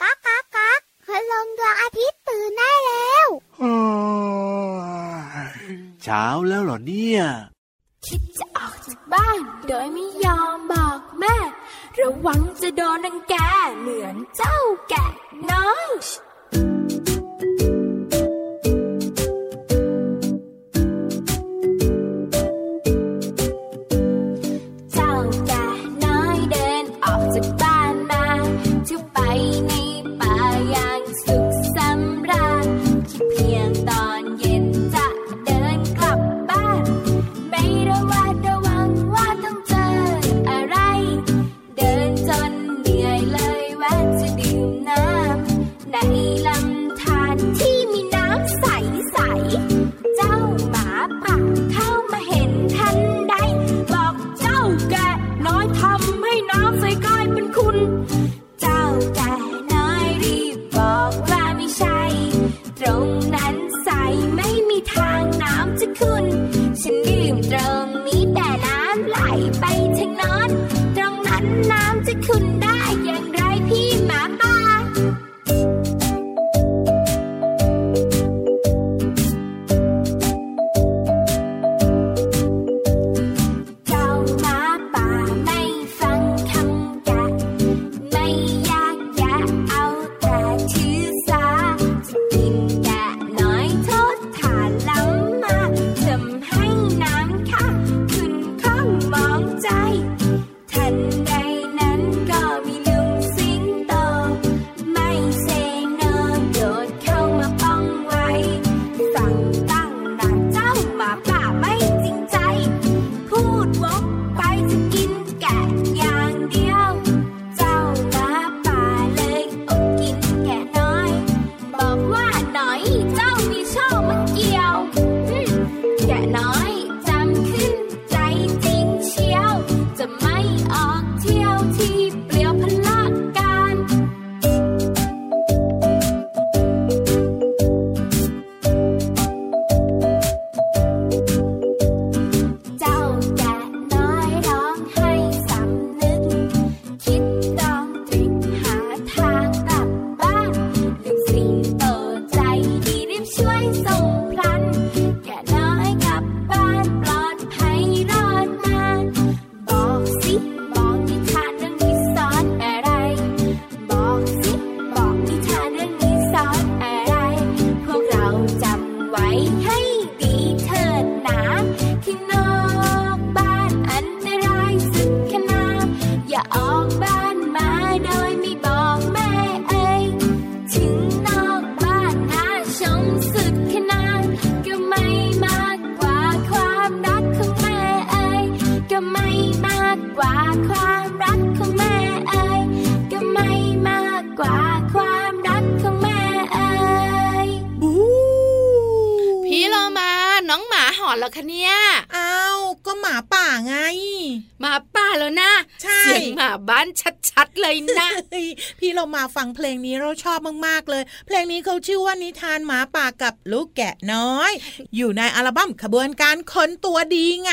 ก๊ากก๊ากก๊ากพลังดวงอาทิตย์ตื่นได้แล้วเช้าแล้วเหรอเนี่ย คิดจะออกจากบ้าน โดยไม่ยอมบอกแม่ ระวังจะโดนรังแกเหมือนเจ้าแกะน้อย เลยนะเฮ้ยพี่เรามาฟังเพลงนี้เราชอบมากๆเลย เพลงนี้เขาชื่อว่านิทานหมาป่ากับลูกแกะน้อย อยู่ในอัลบั้มขบวนการคนตัวดีไง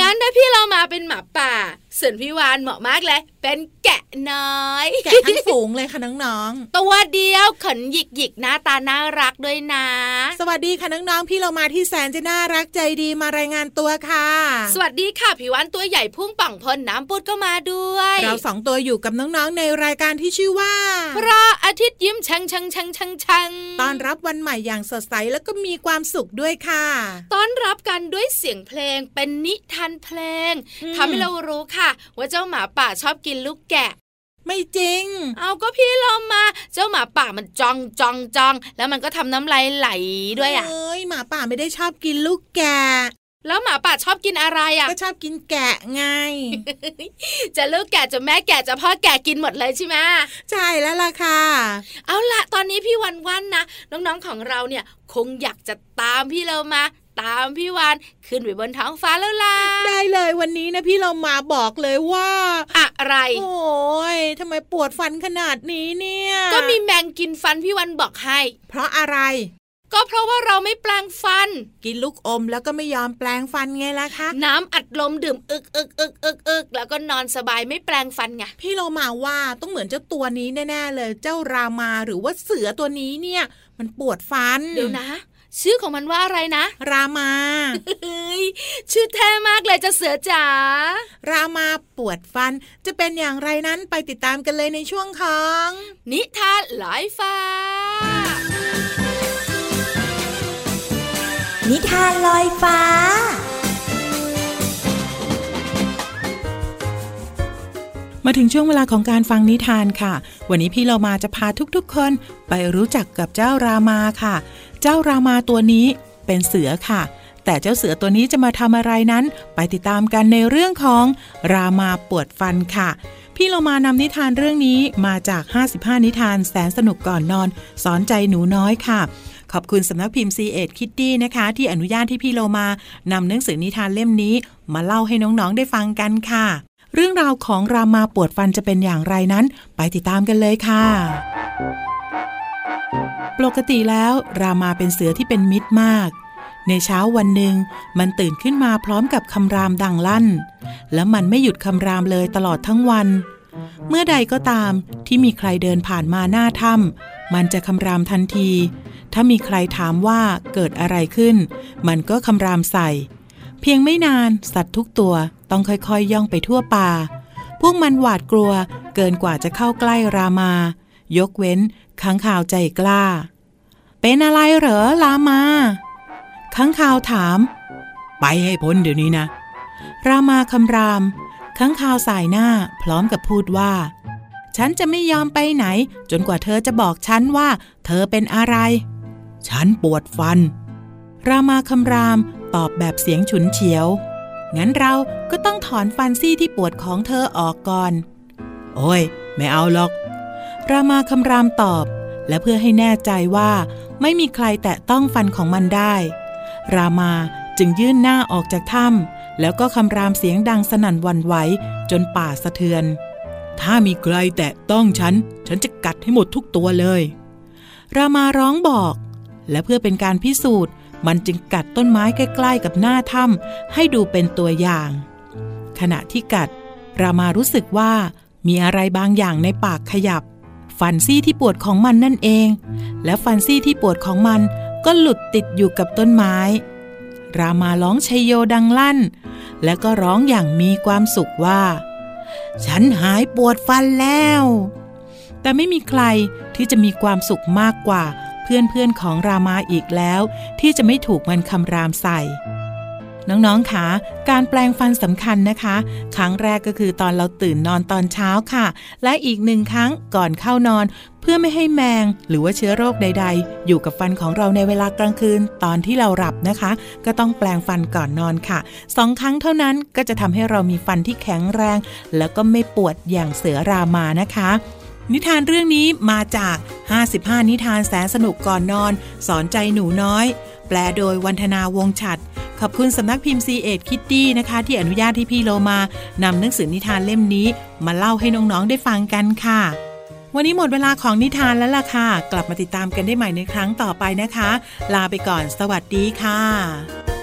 งั้นถ้าพี่เรามาเป็นหมาป่า ส่วนพี่วานเหมาะมากเลย เป็นแกะน้อย แกะทั้งฝูงเลยค่ะน้องตัวเดียวขนหยิกหยิกๆหน้าตาน่ารักด้วยนะๆสวัสดีค่ะน้องๆ พี่เรามาที่แสนจะน่ารักใจดีมารายงานตัวค่ะ สวัสดีค่ะพี่วานตัวใหญ่พุ่งป่องพลน้ำปุดก็มาด้วย เราสองตัวอยู่กับน้องๆ ในรายการที่ชื่อว่า พระอาทิตย์ยิ้มชังชังชังชังชังตอนรับวันใหม่อย่างสดใสแล้วก็มีความสุขด้วยค่ะ ต้อนรับกันด้วยเสียงเพลงเป็นนิทานเพลงอืมทำให้เรารู้ค่ะว่าเจ้าหมาป่าชอบกินลูกแกะไม่จริง เอาก็พี่เรามา เจ้าหมาป่ามันจ้องจ้องจ้อง แล้วมันก็ทำน้ำลายไหลด้วยอะเอ้ยหมาป่าไม่ได้ชอบกินลูกแกะ แล้วหมาป่าชอบกินอะไรอะ ก็ชอบกินแกะไง จะลูกแกะจะแม่แกะจะพ่อแกะกินหมดเลยใช่ไหมใช่แล้วล่ะค่ะ เอาละตอนนี้พี่วันวันนะน้องๆของเราเนี่ยคงอยากจะตามพี่เรามา ตามพี่วานขึ้นไปบนท้องฟ้าแล้วล่ะได้เลยวันนี้นะพี่เรามาบอกเลยว่าอะไร โอ้ยทำไมปวดฟันขนาดนี้เนี่ย ก็มีแมงกินฟันพี่วันบอกให้ เพราะอะไรก็เพราะว่าเราไม่แปลงฟัน กินลูกอมแล้วก็ไม่ยอมแปลงฟันไงล่ะคะ น้ำอัดลมดื่มอึกอึกอึกอึกอึกแล้วก็นอนสบายไม่แปลงฟันไงพี่เรามาว่าต้องเหมือนเจ้าตัวนี้แน่ๆเลย เจ้ารามาหรือว่าเสือตัวนี้เนี่ย มันปวดฟันเดี๋ยวนะ ชื่อของมันว่าอะไรนะ รามาเฮ้ยชื่อแท้มากเลยจะเสือจ๋ารามาปวดฟันจะเป็นอย่างไรนั้นไปติดตามกันเลยในช่วงของ นิทานลอยฟ้า นิทานลอยฟ้ามาถึงช่วงเวลาของการฟังนิทานค่ะ วันนี้พี่เรามาจะพาทุกๆคนไปรู้จักกับเจ้ารามาค่ะ เจ้ารามาตัวนี้เป็นเสือค่ะ แต่เจ้าเสือตัวนี้จะมาทำอะไรนั้น ไปติดตามกันในเรื่องของรามาปวดฟันค่ะ พี่เรามานำนิทานเรื่องนี้มาจาก 55 นิทานแสนสนุกก่อนนอน สอนใจหนูน้อยค่ะขอบคุณสำนักพิมพ์ C ีเอ็ดคิตตี้นะคะ ที่อนุญาตที่พี่โลมานำหนังสือนิทานเล่มนี้ มาเล่าให้น้องๆได้ฟังกันค่ะ เรื่องราวของรามาปวดฟันจะเป็นอย่างไรนั้น ไปติดตามกันเลยค่ะ ปกติแล้วรามาเป็นเสือที่เป็นมิตรมาก ในเช้าวันหนึ่งมันตื่นขึ้นมาพร้อมกับคำรามดังลั่น และมันไม่หยุดคำรามเลยตลอดทั้งวัน เมื่อใดก็ตามที่มีใครเดินผ่านมาหน้าถ้ำมันจะคำรามทันที ถ้ามีใครถามว่าเกิดอะไรขึ้น มันก็คำรามใส่ เพียงไม่นานสัตว์ทุกตัวต้องค่อยๆยย่องไปทั่วป่า พวกมันหวาดกลัวเกินกว่าจะเข้าใกล้รามา ยกเว้นค้างข่าวใจกล้า เป็นอะไรเหรอรามาค้างข่าวถาม ไปให้พ้นเดี๋ยวนี้นะ รามาคำรามค้างข่าวสายหน้าพร้อมกับพูดว่า ฉันจะไม่ยอมไปไหน จนกว่าเธอจะบอกฉันว่า เธอเป็นอะไร ฉันปวดฟัน รามาคำรามตอบแบบเสียงฉุนเฉียว งั้นเราก็ต้องถอนฟันซี่ที่ปวดของเธอออกก่อน โอ้ย ไม่เอาหรอก รามาคำรามตอบ และเพื่อให้แน่ใจว่าไม่มีใครแตะต้องฟันของมันได้ รามาจึงยื่นหน้าออกจากถ้ำแล้วก็คำรามเสียงดังสนั่นวันไหวจนป่าสะเทือน ถ้ามีใครแตะต้องฉัน ฉันจะกัดให้หมดทุกตัวเลย รามาร้องบอก และเพื่อเป็นการพิสูจน์ มันจึงกัดต้นไม้ใกล้ๆกับหน้าถ้ำให้ดูเป็นตัวอย่าง ขณะที่กัด รามารู้สึกว่ามีอะไรบางอย่างในปากขยับ ฟันซี่ที่ปวดของมันนั่นเอง และฟันซี่ที่ปวดของมันก็หลุดติดอยู่กับต้นไม้ รามาร้องชัยโยดังลั่น และก็ร้องอย่างมีความสุขว่า ฉันหายปวดฟันแล้ว แต่ไม่มีใครที่จะมีความสุขมากกว่าเพื่อนๆของรามาอีกแล้ว ที่จะไม่ถูกมันคำรามใส่ น้องๆคะการแปลงฟันสำคัญนะคะ ครั้งแรกก็คือตอนเราตื่นนอนตอนเช้าค่ะ และอีกหนึ่งครั้งก่อนเข้านอน เพื่อไม่ให้แมง หรือว่าเชื้อโรคใด ๆ อยู่กับฟันของเราในเวลากลางคืนตอนที่เราหลับนะคะ ก็ต้องแปลงฟันก่อนนอนค่ะสองครั้งเท่านั้นก็จะทำให้เรามีฟันที่แข็งแรง แล้วก็ไม่ปวดอย่างเสือรามานะคะนิทานเรื่องนี้มาจาก 55 นิทานแสนสนุกก่อนนอน สอนใจหนูน้อย แปลโดยวันธนาวงฉัด ขอบคุณสำนักพิมพ์ C ีเอ็ดคิตตี้นะคะ ที่อนุญาตที่พี่โลมานำหนังสือนิทานเล่มนี้ มาเล่าให้น้องๆได้ฟังกันค่ะ วันนี้หมดเวลาของนิทานแล้วล่ะค่ะ กลับมาติดตามกันได้ใหม่ในครั้งต่อไปนะคะ ลาไปก่อน สวัสดีค่ะ「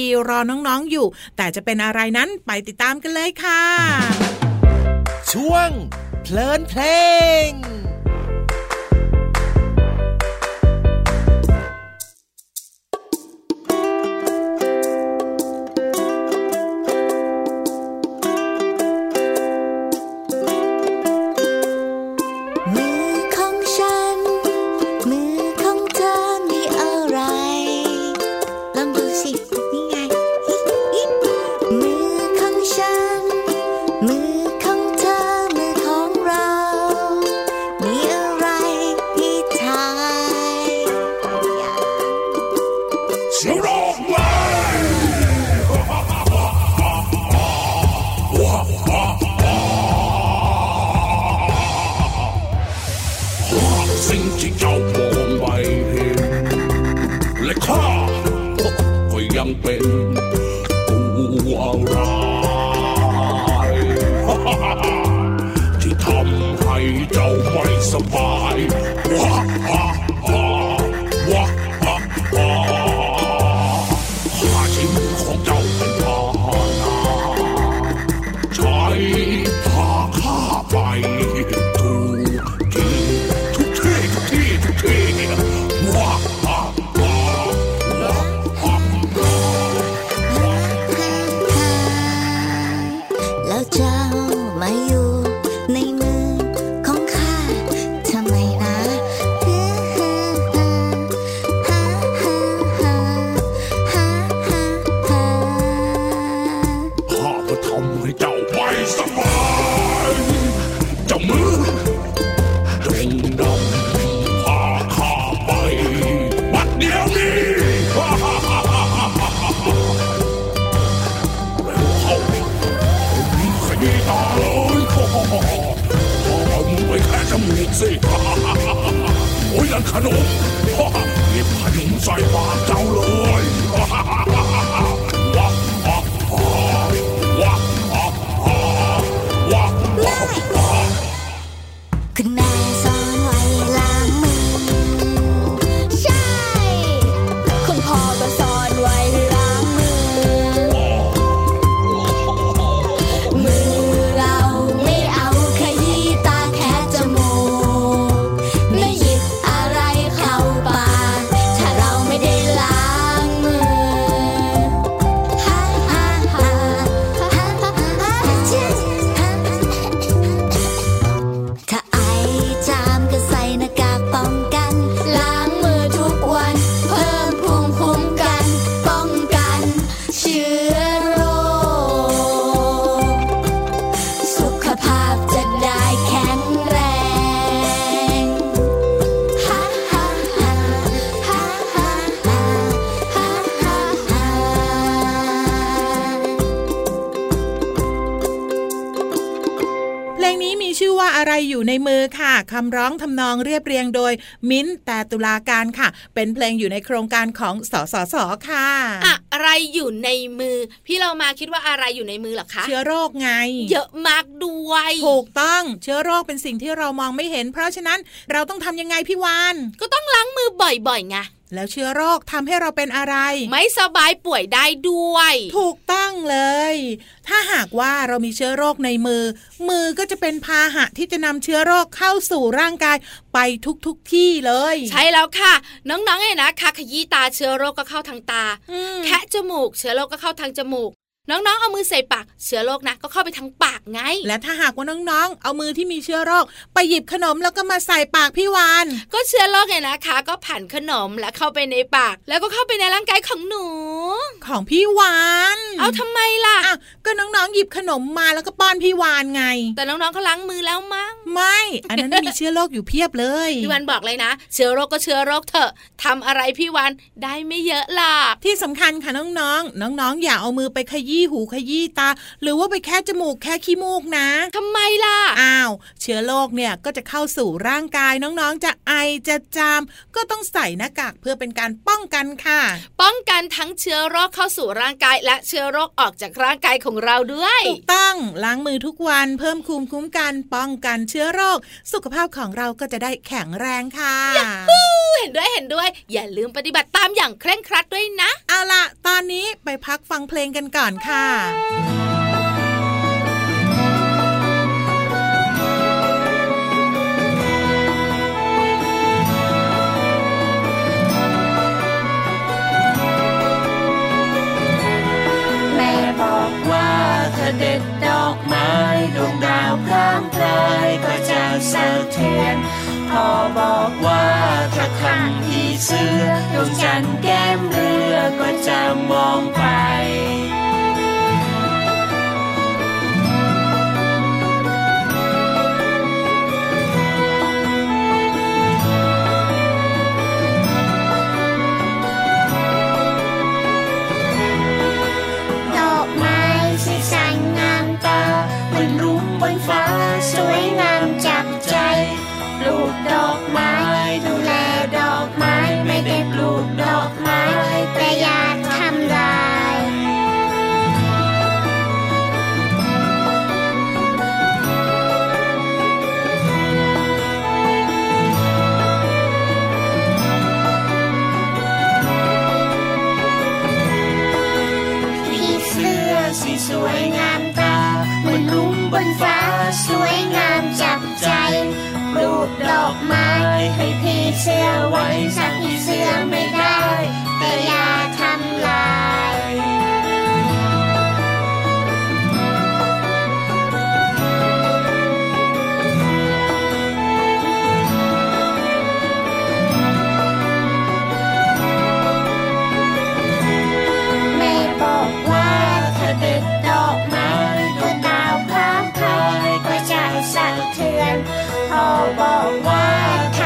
ดีๆ รอน้องๆอยู่ แต่จะเป็นอะไรนั้นไปติดตามกันเลยค่ะ ช่วงเพลินเพลง ยังเป็นตัวร้ายที่ทำให้เจ้าไม่สบาย ค่ะคำร้องทำนองเรียบเรียงโดย มิ้นท์แต่ตุลาการค่ะ เป็นเพลงอยู่ในโครงการของสสสค่ะ อะไรอยู่ในมือ พี่เรามาคิดว่าอะไรอยู่ในมือเหรอคะ เชื้อโรคไง เยอะมากด้วยถูกต้องเชื้อโรคเป็นสิ่งที่เรามองไม่เห็น เพราะฉะนั้นเราต้องทำยังไงพี่วานก็ต้องล้างมือบ่อยๆไง แล้วเชื้อโรคทำให้เราเป็นอะไร ไม่สบายป่วยได้ด้วย ถูกต้องเลย ถ้าหากว่าเรามีเชื้อโรคในมือ มือก็จะเป็นพาหะที่จะนำเชื้อโรคเข้าสู่ร่างกายไปทุกๆทที่เลย ใช่แล้วค่ะ น้องๆเนี่ยนะคะขยี้ตาเชื้อโรคก็เข้าทางตาอืมแคะจมูก เชื้อโรคก็เข้าทางจมูก น้องๆ เอามือใส่ปากเชื้อโรคนะก็เข้าไปทางปากไง และถ้าหากว่าน้องๆ เอามือที่มีเชื้อโรคไปหยิบขนมแล้วก็มาใส่ปากพี่วานก็เชื้อโรคเนี่ยนะคะ ก็ผ่านขนมแล้วเข้าไปในปาก แล้วก็เข้าไปในร่างกายของหนู ของพี่วานเอาทำไมล่ะอ้าวก็น้องๆ หยิบขนมมาแล้วก็ป้อนพี่วานไง แต่น้องๆเขาล้างมือแล้วมั้งไม่ อันนั้นนะมีเชื้อโรคอยู่เพียบเลยพี่วันบอกเลยนะ เชื้อโรคก็เชื้อโรคเถอะทำอะไรพี่วันได้ไม่เยอะหรอกที่สำคัญค่ะน้องๆ น้องๆ อย่าเอามือไปขยี้ยี้หูขยี้ตา หรือว่าไปแค่จมูกแค่ขี้มูกนะทำไมล่ะ อ้าว เชื้อโรคเนี่ยก็จะเข้าสู่ร่างกายน้องๆ จะไอจะจาม ก็ต้องใส่หน้ากากเพื่อเป็นการป้องกันค่ะ ป้องกันทั้งเชื้อโรคเข้าสู่ร่างกายและเชื้อโรคออกจากร่างกายของเราด้วยถูกต้องล้างมือทุกวันเพิ่มภูมิคุ้มกันป้องกันเชื้อโรค สุขภาพของเราก็จะได้แข็งแรงค่ะเห็นด้วยเห็นด้วย อย่าลืมปฏิบัติตามอย่างเคร่งครัดด้วยนะ เอาล่ะ ตอนนี้ไปพักฟังเพลงกันก่อนค่ะแม่บอกว่าถ้าเด็ดดอกไม้ดวงดาวพร่างพรายก็จะสะเทือนพ่อบอกว่าถ้าคังผีเสื้อดวงจันทร์แก้มเรือก็จะมองไป สวยงามตาเหมือนรุ้งบนฟ้า สวยงามจับใจปลูกดอกไม้ให้ผีเสื้อไว้สักพีเสื้อไม่ได้ พ่อบอกว่าถ้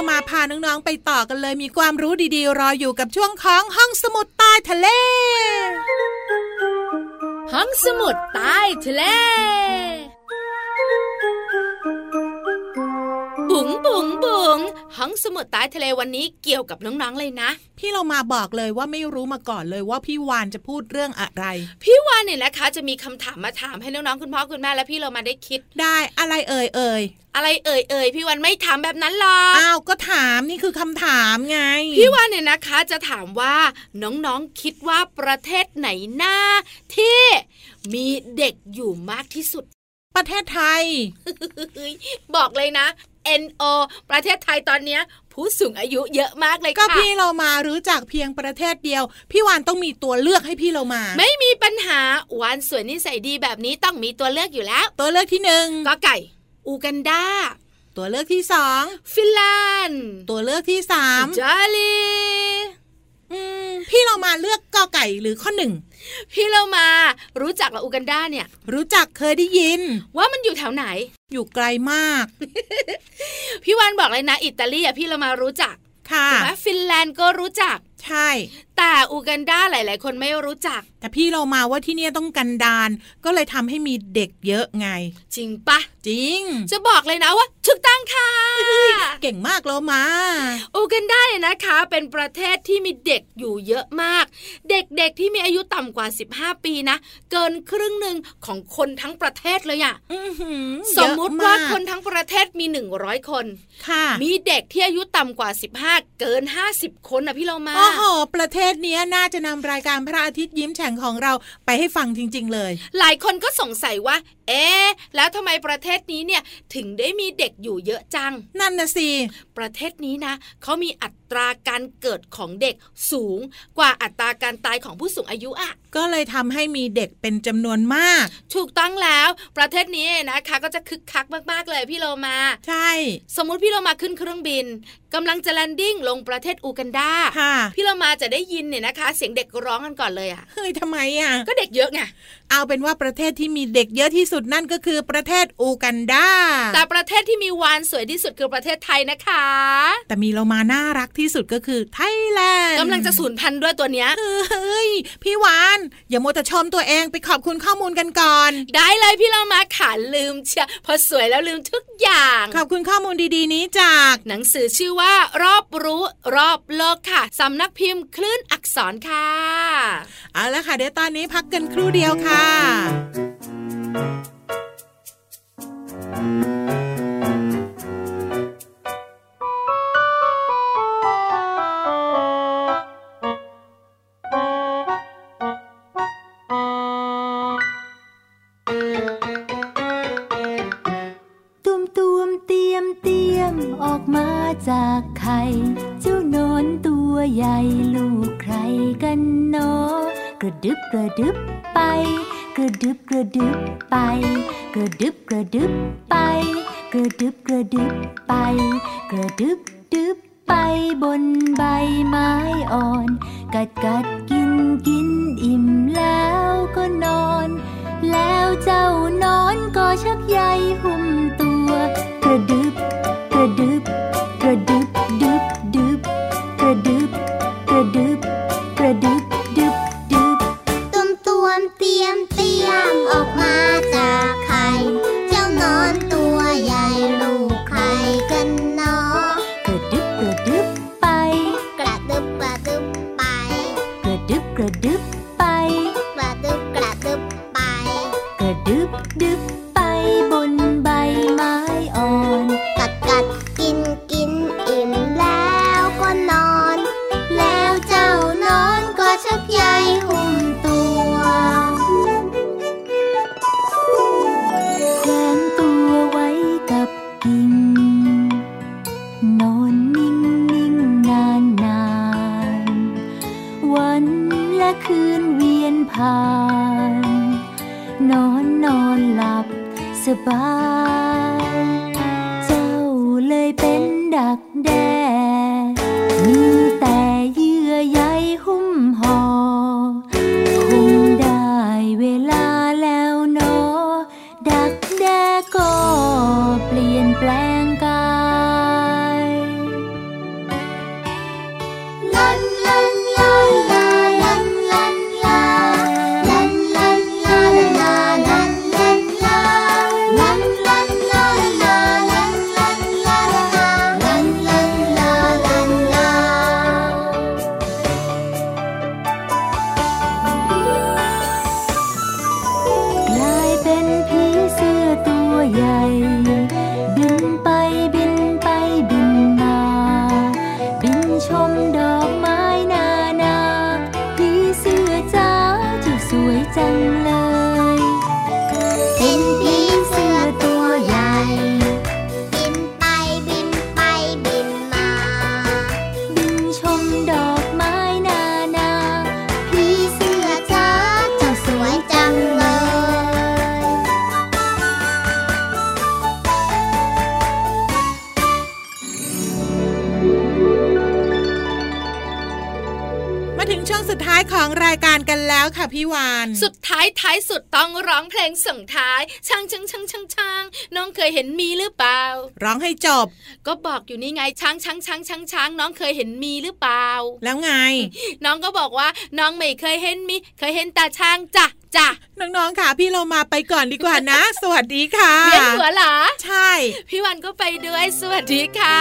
เรามาพาน้องๆไปต่อกันเลย มีความรู้ดีๆ รออยู่กับช่วงของห้องสมุดใต้ทะเล ห้องสมุดใต้ทะเล บุ๋งบุ๋งบุ๋งห้องสมุดใต้ทะเลวันนี้เกี่ยวกับน้องๆเลยนะ พี่เรามาบอกเลยว่าไม่รู้มาก่อนเลยว่าพี่วานจะพูดเรื่องอะไร พี่วานเนี่ยนะคะจะมีคำถามมาถามให้น้องๆคุณพ่อคุณแม่และพี่เรามาได้คิด ได้อะไรเอ่ยเอ่ยอะไรเอ่ยเอ่ยพี่วันไม่ถามแบบนั้นหรอกอ้าวก็ถามนี่คือคำถามไง พี่วานเนี่ยนะคะจะถามว่าน้องๆคิดว่าประเทศไหนหน้าที่มีเด็กอยู่มากที่สุดประเทศไทย บอกเลยนะ NO ประเทศไทยตอนเนี้ยผู้สูงอายุเยอะมากเลยก็ค่ะพี่เรามารู้จักเพียงประเทศเดียว พี่วานต้องมีตัวเลือกให้พี่เรามา ไม่มีปัญหาหวานสวยนิสัยดีแบบนี้ต้องมีตัวเลือกอยู่แล้ว ตัวเลือกที่หนึ่งก็ไก่ อูกันดาตัวเลือกที่สองฟินแลนด์ตัวเลือกที่สามจาลีอืม พี่เรามาเลือกกอไก่หรือข้อหนึ่งพี่เรามารู้จักละอูกันดาเนี่ย รู้จักเคยได้ยิน ว่ามันอยู่แถวไหน อยู่ไกลมาก พี่วานบอกเลยนะ อิตาลีอะพี่เรามารู้จักค่ะถูกไหมฟินแลนด์ก็รู้จัก ใช่ แต่อูกันดาหลาย ๆ คนไม่รู้จัก แต่พี่เรามาว่าที่เนี่ยต้องกันดานก็เลยทำให้มีเด็กเยอะไง จริงปะจริง จะบอกเลยนะว่าถูกต้องค่ะ เก่งมากเรามาอูกันดาเนี่ยนะคะ เป็นประเทศที่มีเด็กอยู่เยอะมาก เด็กๆที่มีอายุต่ำกว่า 15 ปีนะ เกินครึ่งหนึ่งของคนทั้งประเทศเลยอะอื้อหือสมมุติว่าเยอะกคนทั้งประเทศมี 100 คนค่ะ มีเด็กที่อายุต่ำกว่า 15 เกิน 50 คนนะพี่เรามาโอ้โหประเทศเนี้ยน่าจะนำรายการพระอาทิตย์ยิ้มแฉ่งของเราไปให้ฟังจริง ๆ เลย หลายคนก็สงสัยว่า เอ๊ะแล้วทำไมประเทศนี้เนี่ยถึงได้มีเด็กอยู่เยอะจัง นั่นนะสิประเทศนี้นะเขามีอั ตราการเกิดของเด็กสูงกว่าอัตราการตายของผู้สูงอายุอะก็เลยทำให้มีเด็กเป็นจำนวนมาก ถูกต้องแล้ว ประเทศนี้นะคะ ก็จะคึกคักมากๆเลยพี่โลมา ใช่ สมมุติพี่โลมาขึ้นเครื่องบินกำลังจะแลนดิ้งลงประเทศอูกันดาค่ะพี่โลมาจะได้ยินเนี่ยนะคะ เสียงเด็กร้องกันก่อนเลยอะเฮ้ยทำไมอะ ก็เด็กเยอะไงเอาเป็นว่าประเทศที่มีเด็กเยอะที่สุดนั่นก็คือประเทศอูกันดาแต่ประเทศที่มีวานสวยที่สุดคือประเทศไทยนะคะ แต่มีเรามาน่ารักที่สุดก็คือไทยแลนด์กำลังจะสูญพันธุ์ด้วยตัวเนี้ยเฮ้ยพี่วาน อย่าโมวแต่ชมตัวเองไปขอบคุณข้อมูลกันก่อน ได้เลยพี่เรามาขาลืมเชียพอสวยแล้วลืมทุกอย่าง ขอบคุณข้อมูลดีๆ นี้จากหนังสือชื่อว่ารอบรู้รอบโลกค่ะสำนักพิมพ์คลื่นอักษรค่ะเอาละค่ะเดี๋ยวตอนนี้พักกันครู่เดียวค่ะตุ ออกมาจากไข่เจ้านอนตัวใหญ่ลูกใครกันเนาะกระดึบกระดึบไป กระดึบกระดึบไป กระดึบกระดึบไป กระดึบกระดึบไป กระดึบดึบไปบนใบไม้อ่อน กัดกัดกินกินอิ่มแล้วก็นอน แล้วเจ้านอนก็ชักใยหุ้มตัว กระดึบ กระดึบกร แล้วค่ะพี่วาน สุดท้ายท้ายสุดต้องร้องเพลงส่งท้ายช่างช่างช่างช่างช่างน้องเคยเห็นมีหรือเปล่า ร้องให้จบ ก็บอกอยู่นี่ไงช้างช้างช้างช้างช้างน้องเคยเห็นมีหรือเปล่า แล้วไง น้องก็บอกว่าน้องไม่เคยเห็นมี เคยเห็นตาช้างจ้ะจ้ะน้องๆ ค่ะ พี่เรามาไปก่อนดีกว่านะ สวัสดีค่ะเวียนหัวเหรอ ใช่ พี่วันก็ไปด้วย สวัสดีค่ะ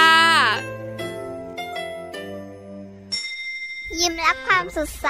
ยิ้มรับความสดใส